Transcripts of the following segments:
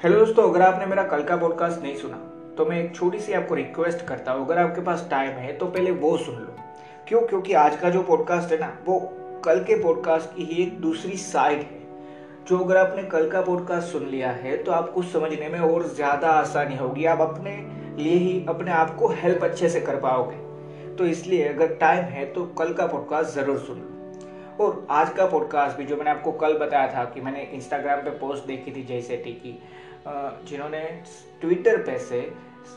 Hello दोस्तों, अगर आपने मेरा कल का पॉडकास्ट नहीं सुना तो मैं एक छोटी सी आपको रिक्वेस्ट करता हूँ। अगर आपके पास टाइम है तो पहले वो सुन लो। क्यों? क्योंकि आज का जो पॉडकास्ट है ना, वो कल के पॉडकास्ट की ही एक दूसरी साइड है। जो अगर आपने कल का पॉडकास्ट सुन लिया है तो आपको समझने में और ज़्यादा आसानी होगी। आप अपने लिए ही अपने आप को हेल्प अच्छे से कर पाओगे। तो इसलिए अगर टाइम है तो कल का पॉडकास्ट ज़रूर सुन। लो और आज का पॉडकास्ट भी, जो मैंने आपको कल बताया था कि मैंने इंस्टाग्राम पे पोस्ट देखी थी जैसे की जिन्होंने ट्विटर पे से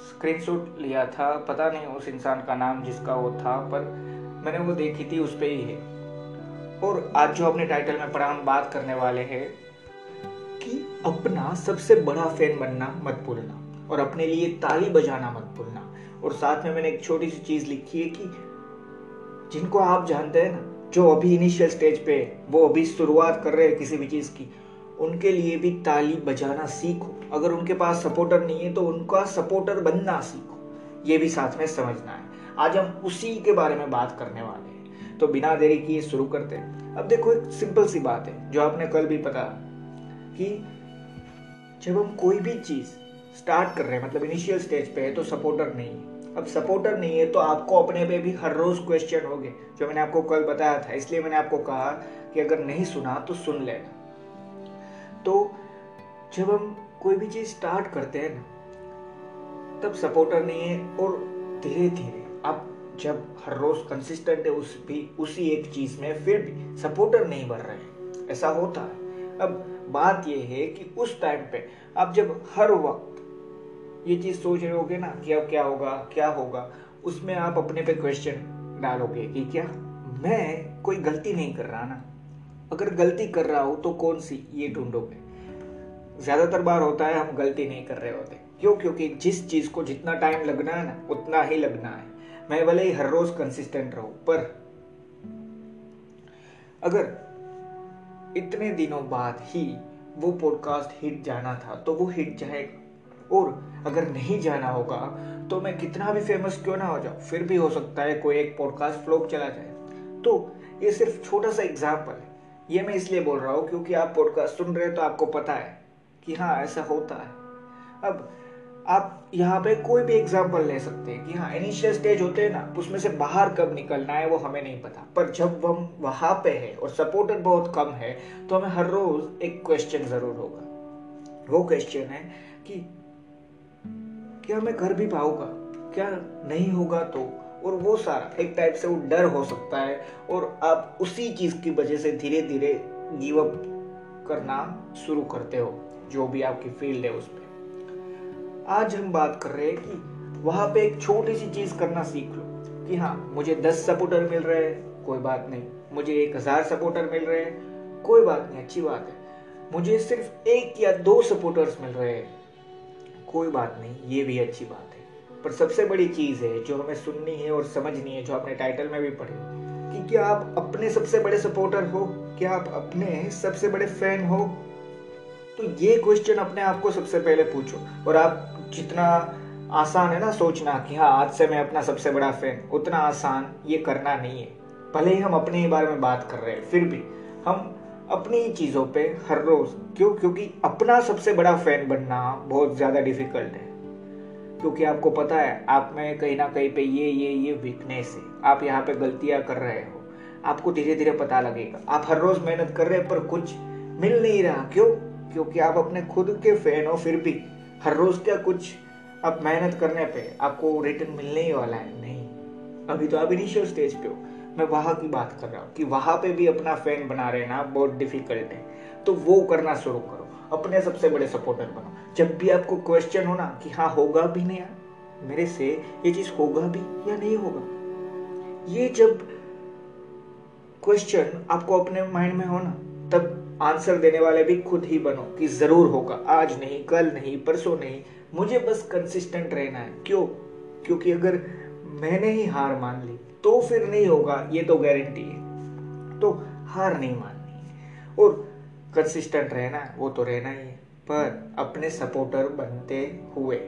स्क्रीनशॉट लिया था, पता नहीं उस इंसान का नाम जिसका वो था, पर मैंने वो देखी थी, उस पर ही है। और आज जो अपने टाइटल में पढ़ा हम बात करने वाले हैं, कि अपना सबसे बड़ा फ़ैन बनना मत भूलना, और अपने लिए ताली बजाना मत भूलना। और साथ में मैंने एक छोटी सी चीज़ लिखी है कि जिनको आप जानते हैं ना, जो अभी इनिशियल स्टेज पे, वो अभी शुरुआत कर रहे हैं किसी भी चीज़ की उनके लिए भी ताली बजाना सीखो। अगर उनके पास सपोर्टर नहीं है तो उनका सपोर्टर बनना सीखो। ये भी साथ में समझना है। आज हम उसी के बारे में बात करने वाले हैं। तो बिना देरी किए शुरू करते हैं। अब देखो एक सिंपल सी बात है, जो आपने कल भी पता कि जब हम कोई भी चीज़ स्टार्ट कर रहे हैं मतलब इनिशियल स्टेज पे है तो सपोर्टर नहीं है। अब सपोर्टर नहीं है तो आपको अपने पे भी हर रोज क्वेश्चन हो गए जो मैंने आपको कल बताया था। इसलिए मैंने आपको कहा कि अगर नहीं सुना तो सुन लेना। तो जब हम कोई भी चीज़ स्टार्ट करते हैं ना, तब सपोर्टर नहीं है और धीरे धीरे आप जब हर रोज कंसिस्टेंट है उस भी, उसी एक चीज़ में फिर भी सपोर्टर नहीं बढ़ रहे ऐसा होता है। अब बात यह है कि उस टाइम पे आप जब हर वक्त ये चीज़ सोच रहे होगे ना कि अब क्या होगा क्या होगा, उसमें आप अपने पे क्वेश्चन डालोगे कि क्या मैं कोई गलती नहीं कर रहा ना? अगर गलती कर रहा हो तो कौन सी? ये ढूंढोगे। ज़्यादातर बार होता है हम गलती नहीं कर रहे होते। क्यों? क्योंकि जिस चीज़ को जितना टाइम लगना है ना, उतना ही लगना है। मैं भले ही हर रोज कंसिस्टेंट रहूँ, पर अगर इतने दिनों बाद ही वो पॉडकास्ट हिट जाना था तो वो हिट जाएगा। और अगर नहीं जाना होगा तो मैं कितना भी फ़ेमस क्यों ना हो जाऊँ, फिर भी हो सकता है कोई एक पॉडकास्ट फ्लॉप चला जाए। तो ये सिर्फ़ छोटा सा एग्ज़ाम्पल है। ये मैं इसलिए बोल रहा हूँ क्योंकि आप पॉडकास्ट सुन रहे हैं तो आपको पता है कि हाँ ऐसा होता है। अब आप यहाँ पे कोई भी एग्ज़ाम्पल ले सकते हैं कि हाँ इनिशियल स्टेज होते हैं ना, उसमें से बाहर कब निकलना है वो हमें नहीं पता। पर जब हम वहाँ पे है और सपोर्टर बहुत कम है तो हमें हर रोज एक क्वेश्चन ज़रूर होगा। वो क्वेश्चन है कि क्या मैं कर भी पाऊँगा? क्या नहीं होगा तो? और वो सारा एक टाइप से वो डर हो सकता है और आप उसी चीज़ की वजह से धीरे धीरे गिव अप करना शुरू करते हो, जो भी आपकी फ़ील्ड है उस पर आज हम बात कर रहे हैं कि वहाँ पे एक छोटी सी चीज़ करना सीख लो कि हाँ मुझे दस सपोर्टर मिल रहे हैं, कोई बात नहीं। मुझे एक हज़ार सपोर्टर मिल रहे हैं, कोई बात नहीं, अच्छी बात है। मुझे सिर्फ़ एक या दो सपोर्टर्स मिल रहे हैं, कोई बात नहीं, ये भी अच्छी बात पर सबसे बड़ी चीज़ है जो हमें सुननी है और समझनी है, जो आपने टाइटल में भी पढ़ी, कि क्या आप अपने सबसे बड़े सपोर्टर हो? क्या आप अपने सबसे बड़े फ़ैन हो? तो ये क्वेश्चन अपने आप को सबसे पहले पूछो। और आप जितना आसान है ना सोचना कि हाँ आज से मैं अपना सबसे बड़ा फ़ैन उतना आसान ये करना नहीं है। भले ही हम अपने ही बारे में बात कर रहे हैं, फिर भी हम अपनी ही चीज़ों पे हर रोज, क्यों? क्योंकि अपना सबसे बड़ा फ़ैन बनना बहुत ज़्यादा डिफ़िकल्ट है। क्योंकि आपको पता है, आप में कहीं ना कहीं पे ये ये ये वीकनेस है। आप यहाँ पे गलतियाँ कर रहे हो। आपको धीरे धीरे पता लगेगा। आप हर रोज मेहनत कर रहे हैं, पर कुछ मिल नहीं रहा। क्यों? क्योंकि आप अपने खुद के फ़ैन हो, फिर भी हर रोज क्या कुछ अब मेहनत करने पे आपको रिटर्न मिलने ही वाला है? नहीं। अभी तो आप इनिशियल स्टेज पे हो। मैं वहाँ की बात कर रहा हूँ कि वहाँ पे भी अपना फ़ैन बना रहे रहना बहुत डिफ़िकल्ट है। तो वो करना शुरू करो। अपने सबसे बड़े सपोर्टर बनो। जब भी आपको क्वेश्चन हो ना कि हाँ होगा भी नहीं मेरे से ये चीज़ होगा भी या नहीं होगा? ये जब क्वेश्चन आपको अपने माइंड में हो ना, तब आंसर देने वाले भी खुद ही बनो कि ज़रूर होगा। आज नहीं, कल नहीं, परसों नहीं, मुझे बस कंसिस्टेंट रहना है। क्यों? क्योंकि अगर मैंने ही हार मान ली तो फिर नहीं होगा, ये तो गारंटी है। तो हार नहीं माननी। और कंसिस्टेंट रहना है, वो तो रहना ही है। पर अपने सपोर्टर बनते हुए।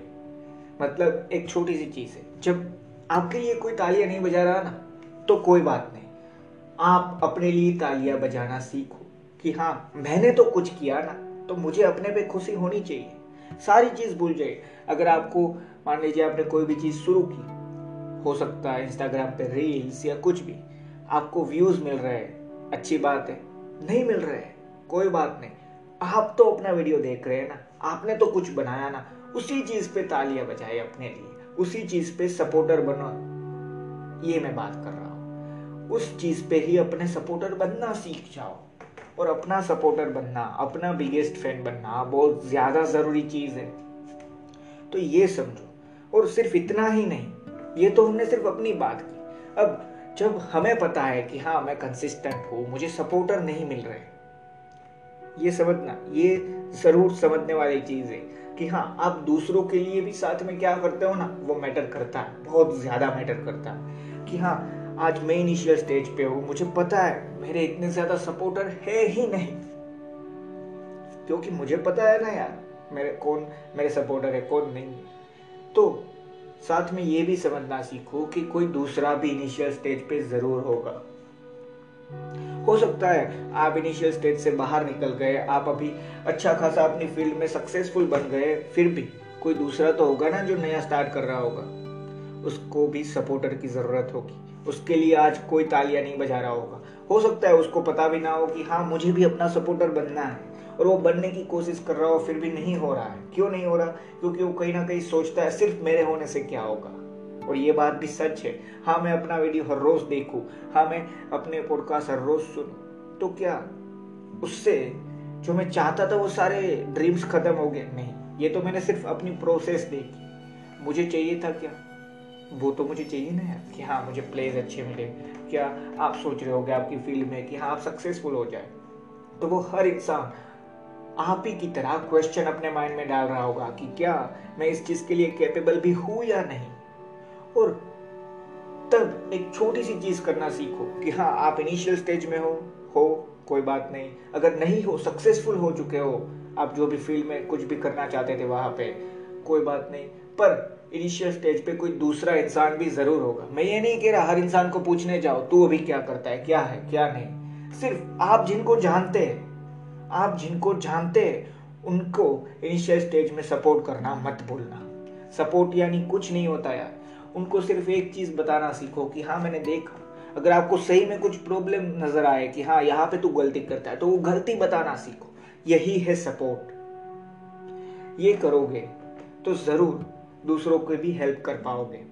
मतलब एक छोटी सी चीज़ है। जब आपके लिए कोई तालियाँ नहीं बजा रहा ना तो कोई बात नहीं। आप अपने लिए तालियाँ बजाना सीखो कि हाँ मैंने तो कुछ किया ना तो मुझे अपने पे खुशी होनी चाहिए। सारी चीज़ भूल जाए अगर आपको, मान लीजिए आपने कोई भी चीज़ शुरू की, हो सकता है इंस्टाग्राम पे रील्स या कुछ भी, आपको व्यूज़ मिल रहे हैं, अच्छी बात है, नहीं मिल रहे हैं, कोई बात नहीं। आप तो अपना वीडियो देख रहे हैं ना, आपने तो कुछ बनाया ना, उसी चीज़ पे तालियाँ बजाए अपने लिए, उसी चीज़ पे सपोर्टर बनो। ये मैं बात कर रहा हूँ। उस चीज़ पे ही अपने सपोर्टर बनना सीख जाओ और अपना सपोर्टर बनना, अपना बिगेस्ट फ़ैन बनना, बहुत ज़्यादा ज़रूरी चीज़ है। तो ये समझो, और सिर्फ़ इतना ही नहीं, ये तो हमने सिर्फ़ अपनी बात की। अब जब हमें पता है कि हाँ मैं कंसिस्टेंट हूँ, मुझे सपोर्टर नहीं मिल रहे ये समझना, ये ज़रूर समझने वाली चीज़ है कि हाँ आप दूसरों के लिए भी साथ में क्या करते हो ना, वो मैटर करता है, बहुत ज़्यादा मैटर करता है कि हाँ आज मैं इनिशियल स्टेज पे हूँ, मुझे पता है, मेरे इतने ज़्यादा सपोर्टर है ही नहीं। क्योंकि मुझे पता है ना यार, मेरे कौन, मेरे सपोर्टर है, कौन नहीं। तो साथ में ये भी समझना सीखो कि कोई दूसरा भी इनिशियल स्टेज पे ज़रूर होगा। हो सकता है आप इनिशियल स्टेज से बाहर निकल गए, आप अभी अच्छा खासा अपनी फ़ील्ड में सक्सेसफुल बन गए, फिर भी कोई दूसरा तो होगा ना जो नया स्टार्ट कर रहा होगा। उसको भी सपोर्टर की ज़रूरत होगी। उसके लिए आज कोई तालियाँ नहीं बजा रहा होगा। हो सकता है उसको पता भी ना हो कि हाँ मुझे भी अपना सपोर्टर बनना है और वो बनने की कोशिश कर रहा हो, फिर भी नहीं हो रहा है। क्यों नहीं हो रहा? क्योंकि वो कहीं ना कहीं सोचता है, सिर्फ़ मेरे होने से क्या होगा? और ये बात भी सच है। हाँ मैं अपना वीडियो हर रोज देखू। हाँ मैं अपने पॉडकास्ट हर रोज सुनू। तो क्या उससे जो मैं चाहता था वो सारे ड्रीम्स खत्म हो गए? नहीं, ये तो मैंने सिर्फ़ अपनी प्रोसेस देखी। मुझे चाहिए था क्या? वो तो मुझे चाहिए ना यार, कि हाँ मुझे प्लेज अच्छे मिले। क्या आप सोच रहे होगे आपकी फ़ील्ड में कि हाँ आप सक्सेसफुल हो जाए? तो वो हर इंसान आप ही की तरह क्वेश्चन अपने माइंड में डाल रहा होगा कि क्या मैं इस चीज़ के लिए कैपेबल भी हूँ या नहीं? और तब एक छोटी सी चीज़ करना सीखो कि हाँ आप इनिशियल स्टेज में हो हो, कोई बात नहीं। अगर नहीं हो सक्सेसफुल हो चुके हो, आप जो भी फ़ील्ड में कुछ भी करना चाहते थे वहाँ पे, कोई बात नहीं। पर इनिशियल स्टेज पे कोई दूसरा इंसान भी ज़रूर होगा। मैं ये नहीं कह रहा, हर इंसान को पूछने जाओ, तू अभी क्या करता है, क्या है, क्या नहीं। सिर्फ़ आप जिनको जानते हैं, आप जिनको जानते हैं, उनको इनिशियल स्टेज में सपोर्ट करना मत भूलना। सपोर्ट यानी कुछ नहीं होता यार। उनको सिर्फ़ एक चीज़ बताना सीखो कि हाँ मैंने देखा। अगर आपको सही में कुछ प्रॉब्लम नज़र आए कि हाँ यहाँ पे तू गलती करता है तो वो गलती बताना सीखो। यही है सपोर्ट ये करोगे तो ज़रूर दूसरों को भी हेल्प कर पाओगे।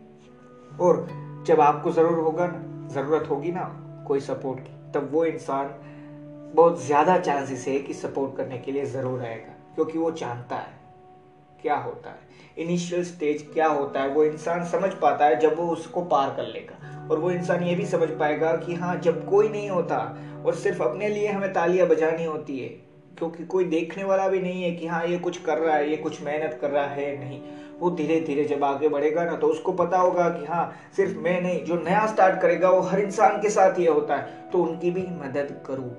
और जब आपको ज़रूर होगा ना, ज़रूरत होगी ना कोई सपोर्ट की, तब वो इंसान बहुत ज़्यादा चांसेस है कि सपोर्ट करने के लिए ज़रूर आएगा, क्योंकि वो जानता है। क्या होता है? इनिशियल स्टेज क्या होता है? वो इंसान समझ पाता है जब वो उसको पार कर लेगा। और वो इंसान ये भी समझ पाएगा कि हाँ जब कोई नहीं होता और सिर्फ़ अपने लिए हमें तालियाँ बजानी होती है, क्योंकि कोई देखने वाला भी नहीं है कि हाँ ये कुछ कर रहा है, ये कुछ मेहनत कर रहा है, नहीं। वो धीरे धीरे जब आगे बढ़ेगा ना तो उसको पता होगा कि हाँ सिर्फ़ मैं नहीं, जो नया स्टार्ट करेगा, वो हर इंसान के साथ ये होता है। तो उनकी भी मदद करूँ,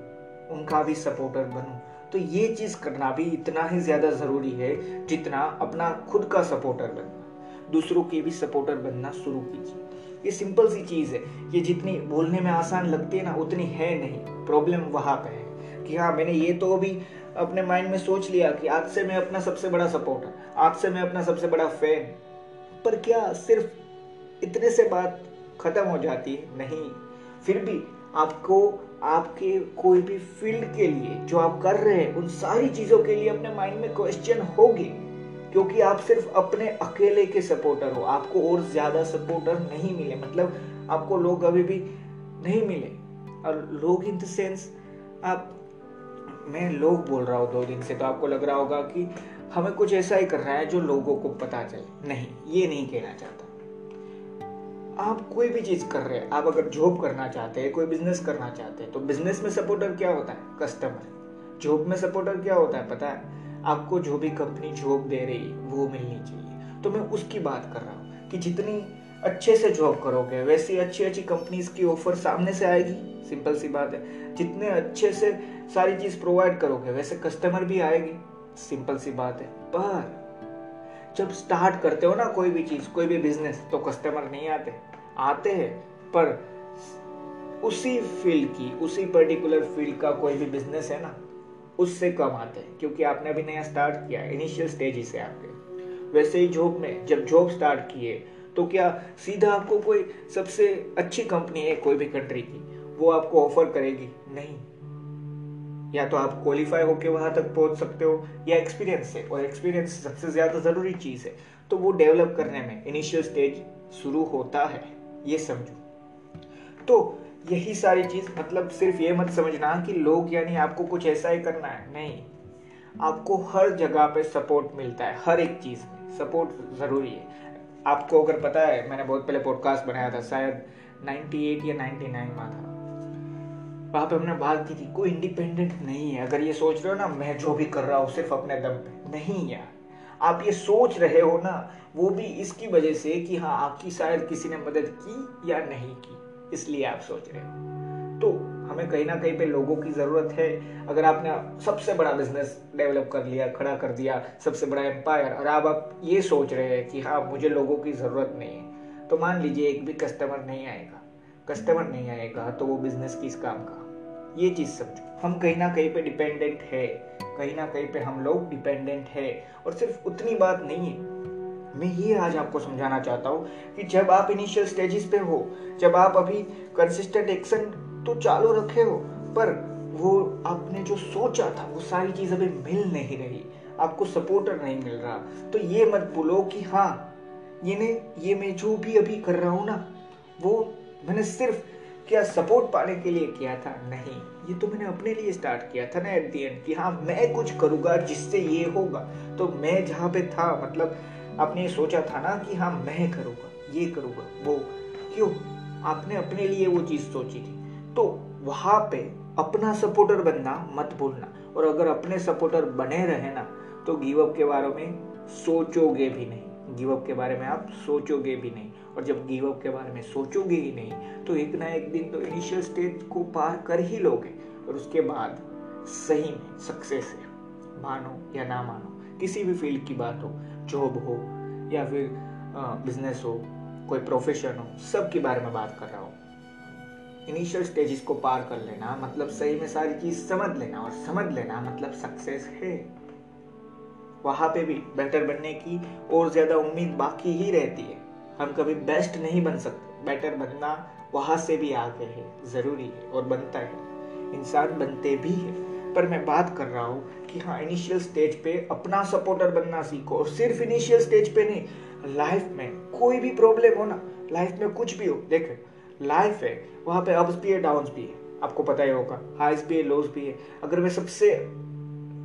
उनका भी सपोर्टर बनूं। तो ये चीज़ करना भी इतना ही ज़्यादा ज़रूरी है जितना अपना खुद का सपोर्टर बनना। दूसरों के भी सपोर्टर बनना शुरू कीजिए। ये सिंपल सी चीज़ है। ये जितनी बोलने में आसान लगती है ना, उतनी है नहीं। प्रॉब्लम वहाँ पे है कि हाँ मैंने ये तो अभी अपने माइंड में सोच लिया कि आज से मैं अपना सबसे बड़ा सपोर्टर आज से मैं अपना सबसे बड़ा फ़ैन पर क्या सिर्फ़ इतने से बात खत्म हो जाती है? नहीं। फिर भी आपको आपके कोई भी फ़ील्ड के लिए, जो आप कर रहे हैं, उन सारी चीज़ों के लिए अपने माइंड में क्वेश्चन होगी। क्योंकि आप सिर्फ़ अपने अकेले के सपोर्टर हो। आपको और ज़्यादा सपोर्टर नहीं मिले। मतलब आपको लोग अभी भी नहीं मिले। और लोग इन द सेंस आप, मैं लोग बोल रहा हूँ दो दिन से तो आपको लग रहा होगा कि हमें कुछ ऐसा ही कर रहा है जो लोगों को पता चले। नहीं, ये नहीं कहना चाहता। आप कोई भी चीज़ कर रहे हैं, आप अगर जॉब करना चाहते हैं, कोई बिज़नेस करना चाहते हैं तो बिज़नेस में सपोर्टर क्या होता है? कस्टमर जॉब में सपोर्टर क्या होता है, पता है? आपको जो भी कंपनी जॉब दे रही है, वो मिलनी चाहिए। तो मैं उसकी बात कर रहा हूँ कि जितनी अच्छे से जॉब करोगे, वैसी अच्छी अच्छी कंपनीज़ की ऑफ़र सामने से आएगी। सिंपल सी बात है। जितने अच्छे से सारी चीज़ प्रोवाइड करोगे, वैसे कस्टमर भी आएगी। सिंपल सी बात है। पर जब स्टार्ट करते हो ना कोई भी चीज़, कोई भी बिज़नेस तो कस्टमर नहीं आते। आते हैं, पर उसी फ़ील्ड की, उसी पर्टिकुलर फ़ील्ड का कोई भी बिज़नेस है ना, उससे कम आते हैं, क्योंकि आपने अभी नया स्टार्ट किया इनिशियल स्टेज से आपके। वैसे ही जॉब में, जब जॉब स्टार्ट किए तो क्या सीधा आपको कोई सबसे अच्छी कंपनी है कोई भी कंट्री की, वो आपको ऑफ़र करेगी? नहीं। या तो आप क्वालिफाई होके वहाँ तक पहुँच सकते हो, या एक्सपीरियंस से, और एक्सपीरियंस सबसे ज़्यादा ज़रूरी चीज़ है। तो वो डेवलप करने में इनिशियल स्टेज शुरू होता है, ये समझो। तो यही सारी चीज़ मतलब सिर्फ़ ये मत समझना कि लोग, यानी आपको कुछ ऐसा ही करना है, नहीं। आपको हर जगह पे सपोर्ट मिलता है, हर एक चीज़ में। सपोर्ट ज़रूरी है। आपको अगर पता है, मैंने बहुत पहले पॉडकास्ट बनाया था, शायद 98 या 99 में था। वहाँ पे हमने बात की थी, कोई इंडिपेंडेंट नहीं है। अगर ये सोच रहे हो ना, मैं जो भी कर रहा हूँ सिर्फ़ अपने दम पे। नहीं यार। आप ये सोच रहे हो ना, वो भी इसकी वजह से कि हाँ आपकी शायद किसी ने मदद की या नहीं की, इसलिए आप सोच रहे हो। तो हमें कहीं ना कहीं पे लोगों की ज़रूरत है। अगर आपने सबसे बड़ा बिज़नेस डेवलप कर लिया, खड़ा कर दिया, सबसे बड़ा एम्पायर और अब आप ये सोच रहे हैं कि हाँ मुझे लोगों की ज़रूरत नहीं है तो मान लीजिए एक भी कस्टमर नहीं आएगा। कस्टमर नहीं आएगा तो वो बिज़नेस किस काम का? ये चीज़ समझो हम कहीं ना कहीं पे डिपेंडेंट है, कहीं ना कहीं पे हम लोग डिपेंडेंट है, और सिर्फ़ उतनी बात नहीं है। मैं ये आज आपको समझाना चाहता हूँ कि जब आप इनिशियल स्टेजेस पे हो, जब आप अभी कंसिस्टेंट एक्शन तो चालू रखे हो, पर वो आपने जो सोचा था, वो सारी चीज़ अभी मिल नहीं रही, आपको सपोर्टर नहीं मिल रहा तो ये मत बोलो कि हाँ ये ने ये मैं जो भी अभी कर रहा हूँ ना, वो मैंने सिर्फ़ क्या सपोर्ट पाने के लिए किया था? नहीं। ये तो मैंने अपने लिए स्टार्ट किया था ना एट दी एंड कि हाँ मैं कुछ करूँगा जिससे ये होगा। तो मैं जहाँ पे था मतलब आपने सोचा था ना कि हाँ मैं करूँगा, ये करूँगा, वो। क्यों? आपने अपने लिए वो चीज़ सोची थी। तो वहाँ पे अपना सपोर्टर बनना मत भूलना। और अगर अपने सपोर्टर बने रहे ना तो गिवअप के बारे में सोचोगे भी नहीं। गिवअप के बारे में आप सोचोगे भी नहीं। और जब गिव अप के बारे में सोचोगे ही नहीं तो एक ना एक दिन तो इनिशियल स्टेज को पार कर ही लोगे। और उसके बाद सही में सक्सेस है मानो या ना मानो, किसी भी फ़ील्ड की बात हो जॉब हो, या फिर बिज़नेस हो, कोई प्रोफेशन हो सब के बारे में बात कर रहा हूँ। इनिशियल स्टेजेस को पार कर लेना मतलब सही में सारी चीज़ समझ लेना और समझ लेना मतलब सक्सेस है। वहाँ पे भी बेटर बनने की और ज़्यादा उम्मीद बाकी ही रहती है। हम कभी बेस्ट नहीं बन सकते। बेटर बनना वहाँ से भी आगे है, ज़रूरी है और बनता है। इंसान बनते भी है। पर मैं बात कर रहा हूँ कि हाँ इनिशियल स्टेज पे अपना सपोर्टर बनना सीखो और सिर्फ़ इनिशियल स्टेज पे नहीं लाइफ में कोई भी प्रॉब्लम हो ना लाइफ में कुछ भी हो, देखे लाइफ है, वहाँ पे अप्स भी है डाउन भी है। आपको पता ही होगा हाइस भी है लोस भी है। अगर मैं सबसे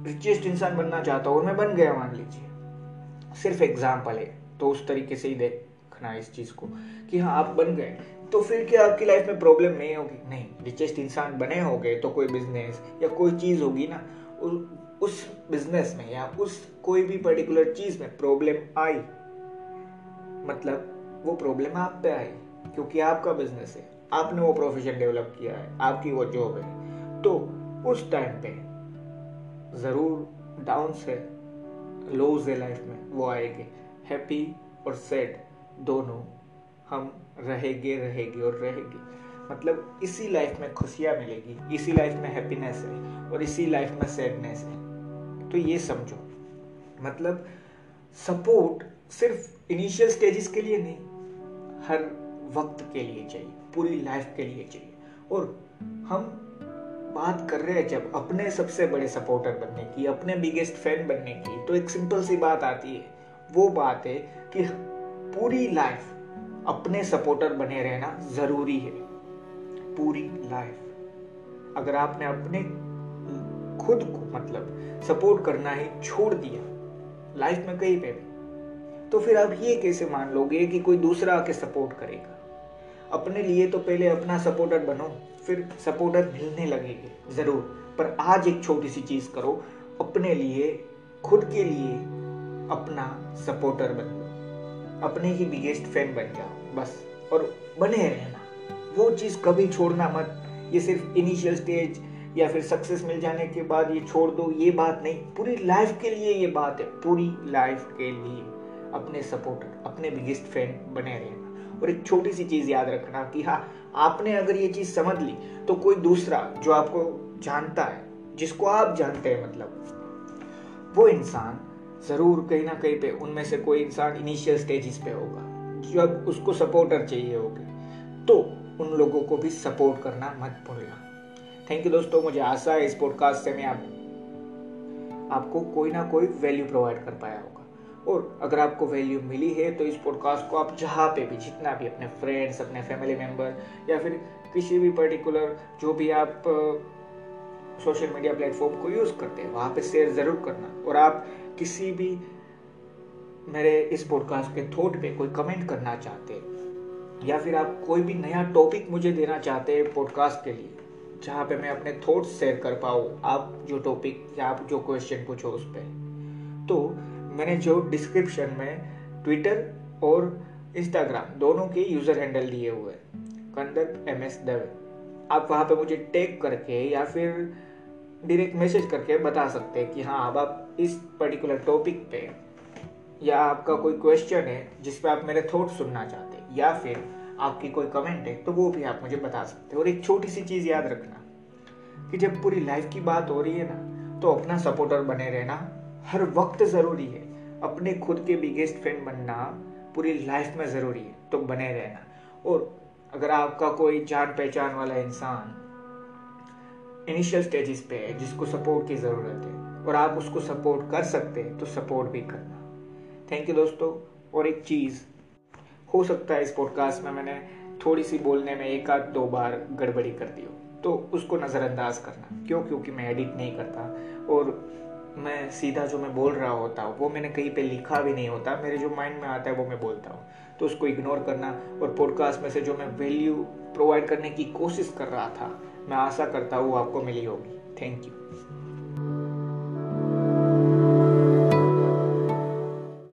रिचेस्ट इंसान बनना चाहता हूँ और मैं बन गया, मान लीजिए, सिर्फ़ एग्ज़ाम्पल है तो उस तरीके से ही देख। रखना इस चीज़ को, कि हाँ आप बन गए। तो फिर क्या आपकी लाइफ में प्रॉब्लम नहीं होगी? नहीं रिचेस्ट इंसान बने हो गए तो कोई बिज़नेस या कोई चीज़ होगी ना, उस बिज़नेस में या उस कोई भी पर्टिकुलर चीज़ में प्रॉब्लम आई। मतलब वो प्रॉब्लम आप पे आई, क्योंकि आपका बिज़नेस है, आपने वो प्रोफेशन डेवलप किया है, आपकी वो जॉब है। तो उस टाइम पे ज़रूर डाउन से लोज है लाइफ में, वो आएँगे। हैप्पी और सैड दोनों हम रहेंगे रहेंगे और रहेंगे। मतलब इसी लाइफ में खुशियाँ मिलेगी, इसी लाइफ में हैप्पीनेस है और इसी लाइफ में सैडनेस है। तो ये समझो। मतलब सपोर्ट सिर्फ़ इनिशियल स्टेजेस के लिए नहीं, हर वक्त के लिए चाहिए, पूरी लाइफ के लिए चाहिए। और हम बात कर रहे हैं जब अपने सबसे बड़े सपोर्टर बनने की, अपने बिगेस्ट फ़ैन बनने की तो एक सिंपल सी बात आती है, वो बात है कि पूरी लाइफ अपने सपोर्टर बने रहना ज़रूरी है। पूरी लाइफ अगर आपने अपने खुद को मतलब सपोर्ट करना ही छोड़ दिया लाइफ में कहीं पे तो फिर आप ये कैसे मान लोगे कि कोई दूसरा आके सपोर्ट करेगा? अपने लिए तो पहले अपना सपोर्टर बनो, फिर सपोर्टर मिलने लगेंगे, ज़रूर। पर आज एक छोटी सी चीज़ करो, अपने लिए, खुद के लिए अपना सपोर्टर बन। अपने ही बिगेस्ट फ़ैन बन जाओ, बस। और बने रहना। वो चीज़ कभी छोड़ना मत। ये सिर्फ़ इनिशियल स्टेज या फिर सक्सेस मिल जाने के बाद ये छोड़ दो, ये बात नहीं। पूरी लाइफ के लिए ये बात है। पूरी लाइफ के लिए अपने सपोर्टर अपने बिगेस्ट फ़ैन बने रहना। और एक छोटी सी चीज़ याद रखना कि हाँ आपने अगर ये चीज़ समझ ली तो कोई दूसरा जो आपको जानता है, जिसको आप जानते हैं मतलब वो इंसान ज़रूर कहीं ना कहीं पे उनमें से कोई इंसान इनिशियल स्टेजेस पे होगा। जब उसको सपोर्टर चाहिए होगे। तो उन लोगों को भी सपोर्ट करना मत भूलना। थैंक यू दोस्तों, मुझे आशा है इस पॉडकास्ट से मैं आप, आपको कोई ना कोई वैल्यू प्रोवाइड कर पाया होगा। और अगर आपको वैल्यू मिली है तो इस पॉडकास्ट को आप जहाँ पे भी, जितना भी अपने फ्रेंड्स अपने फैमिली मेंबर या फिर किसी भी पर्टिकुलर जो भी आप सोशल मीडिया प्लेटफॉर्म को यूज़ करते हैं, वहाँ पे शेयर ज़रूर करना। और आप किसी भी मेरे इस पॉडकास्ट के थॉट पे कोई कमेंट करना चाहते हैं या फिर आप कोई भी नया टॉपिक मुझे देना चाहते हैं पॉडकास्ट के लिए, जहाँ पे मैं अपने थॉट्स शेयर कर पाऊँ, आप जो टॉपिक या आप जो क्वेश्चन पूछो उस पर तो मैंने जो डिस्क्रिप्शन में ट्विटर और इंस्टाग्राम दोनों के यूज़र हैंडल दिए हुए कंदक एम एस दवे आप वहाँ पे मुझे टैग करके या फिर डायरेक्ट मैसेज करके बता सकते हैं कि हाँ अब आप इस पर्टिकुलर टॉपिक पे या आपका कोई क्वेश्चन है जिस पे आप मेरे थॉट सुनना चाहते हैं, या फिर आपकी कोई कमेंट है तो वो भी आप मुझे बता सकते हैं। और एक छोटी सी चीज़ याद रखना कि जब पूरी लाइफ की बात हो रही है ना तो अपना सपोर्टर बने रहना हर वक्त ज़रूरी है। अपने खुद के बिगेस्ट फ्रेंड बनना पूरी लाइफ में ज़रूरी है तो बने रहना। और अगर आपका कोई जान पहचान वाला इंसान इनिशियल स्टेजेस पे है, जिसको सपोर्ट की ज़रूरत है। और आप उसको सपोर्ट कर सकते हैं तो सपोर्ट भी करना। थैंक यू दोस्तों। और एक चीज़, हो सकता है इस पॉडकास्ट में मैंने थोड़ी सी बोलने में एक आध दो बार गड़बड़ी कर दी हो। तो उसको नज़रअंदाज करना। क्यों? क्योंकि मैं एडिट नहीं करता। और मैं सीधा जो मैं बोल रहा होता हूँ वो मैंने कहीं पे लिखा भी नहीं होता। मेरे जो माइंड में आता है, वो मैं बोलता हूँ। तो उसको इग्नोर करना। और पॉडकास्ट में से जो मैं वैल्यू प्रोवाइड करने की कोशिश कर रहा था मैं आशा करता हूँ आपको मिली होगी। Thank you